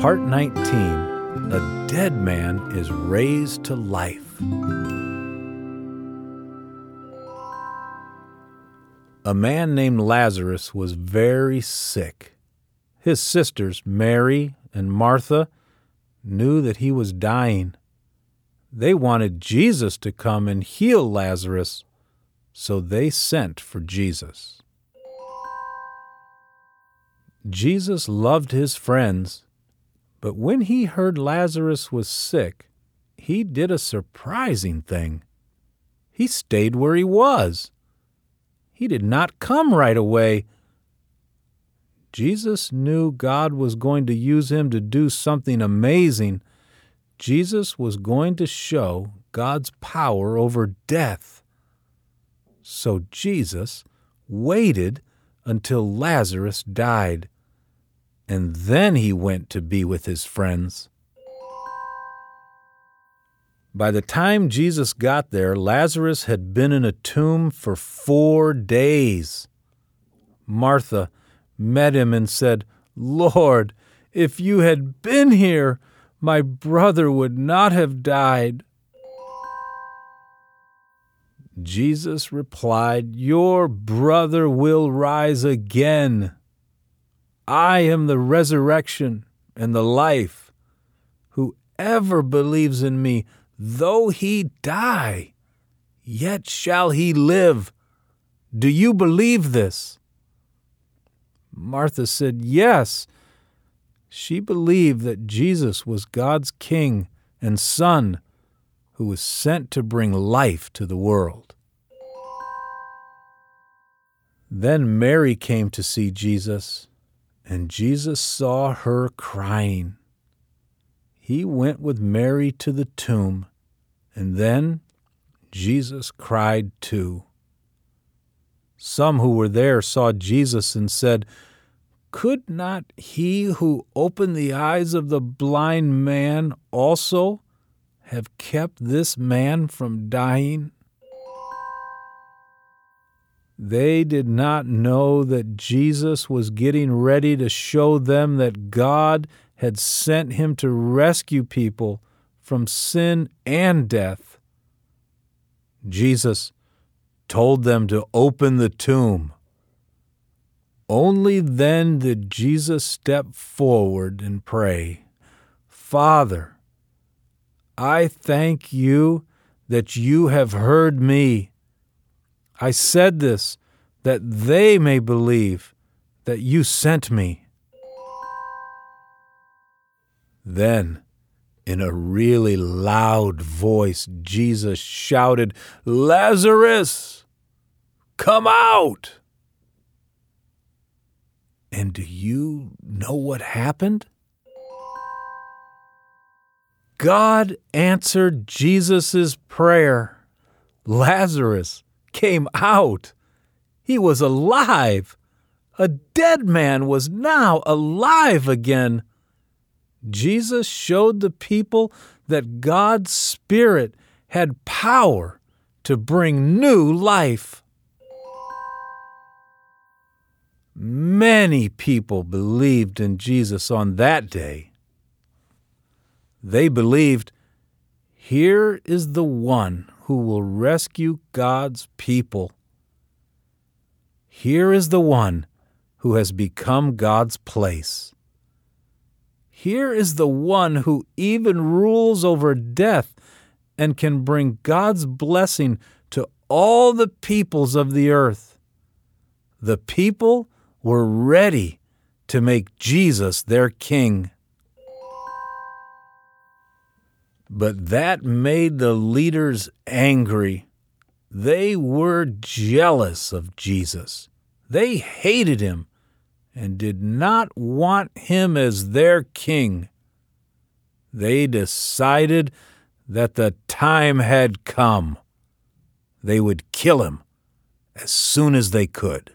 Part 19 A Dead Man is Raised to Life. A man named Lazarus was very sick. His sisters, Mary and Martha, knew that he was dying. They wanted Jesus to come and heal Lazarus, so they sent for Jesus. Jesus loved his friends, but when he heard Lazarus was sick, he did a surprising thing. He stayed where he was. He did not come right away. Jesus knew God was going to use him to do something amazing. Jesus was going to show God's power over death. So Jesus waited until Lazarus died, and then he went to be with his friends. By the time Jesus got there, Lazarus had been in a tomb for four days. Martha met him and said, Lord, if you had been here, my brother would not have died. Jesus replied, Your brother will rise again. I am the resurrection and the life. Whoever believes in me, though he die, yet shall he live. Do you believe this? Martha said, Yes. She believed that Jesus was God's King and Son who was sent to bring life to the world. Then Mary came to see Jesus, and Jesus saw her crying. He went with Mary to the tomb, and then Jesus cried too. Some who were there saw Jesus and said, Could not he who opened the eyes of the blind man also have kept this man from dying? They did not know that Jesus was getting ready to show them that God had sent him to rescue people from sin and death. Jesus told them to open the tomb. Only then did Jesus step forward and pray, Father, I thank you that you have heard me. I said this that they may believe that you sent me. Then, in a really loud voice, Jesus shouted, Lazarus, come out! And do you know what happened? God answered Jesus' prayer. Lazarus came out. He was alive. A dead man was now alive again. Jesus showed the people that God's Spirit had power to bring new life. Many people believed in Jesus on that day. They believed, Here is the one who will rescue God's people. Here is the one who has become God's place. Here is the one who even rules over death and can bring God's blessing to all the peoples of the earth. The people were ready to make Jesus their king. But that made the leaders angry. They were jealous of Jesus. They hated him and did not want him as their king. They decided that the time had come. They would kill him as soon as they could.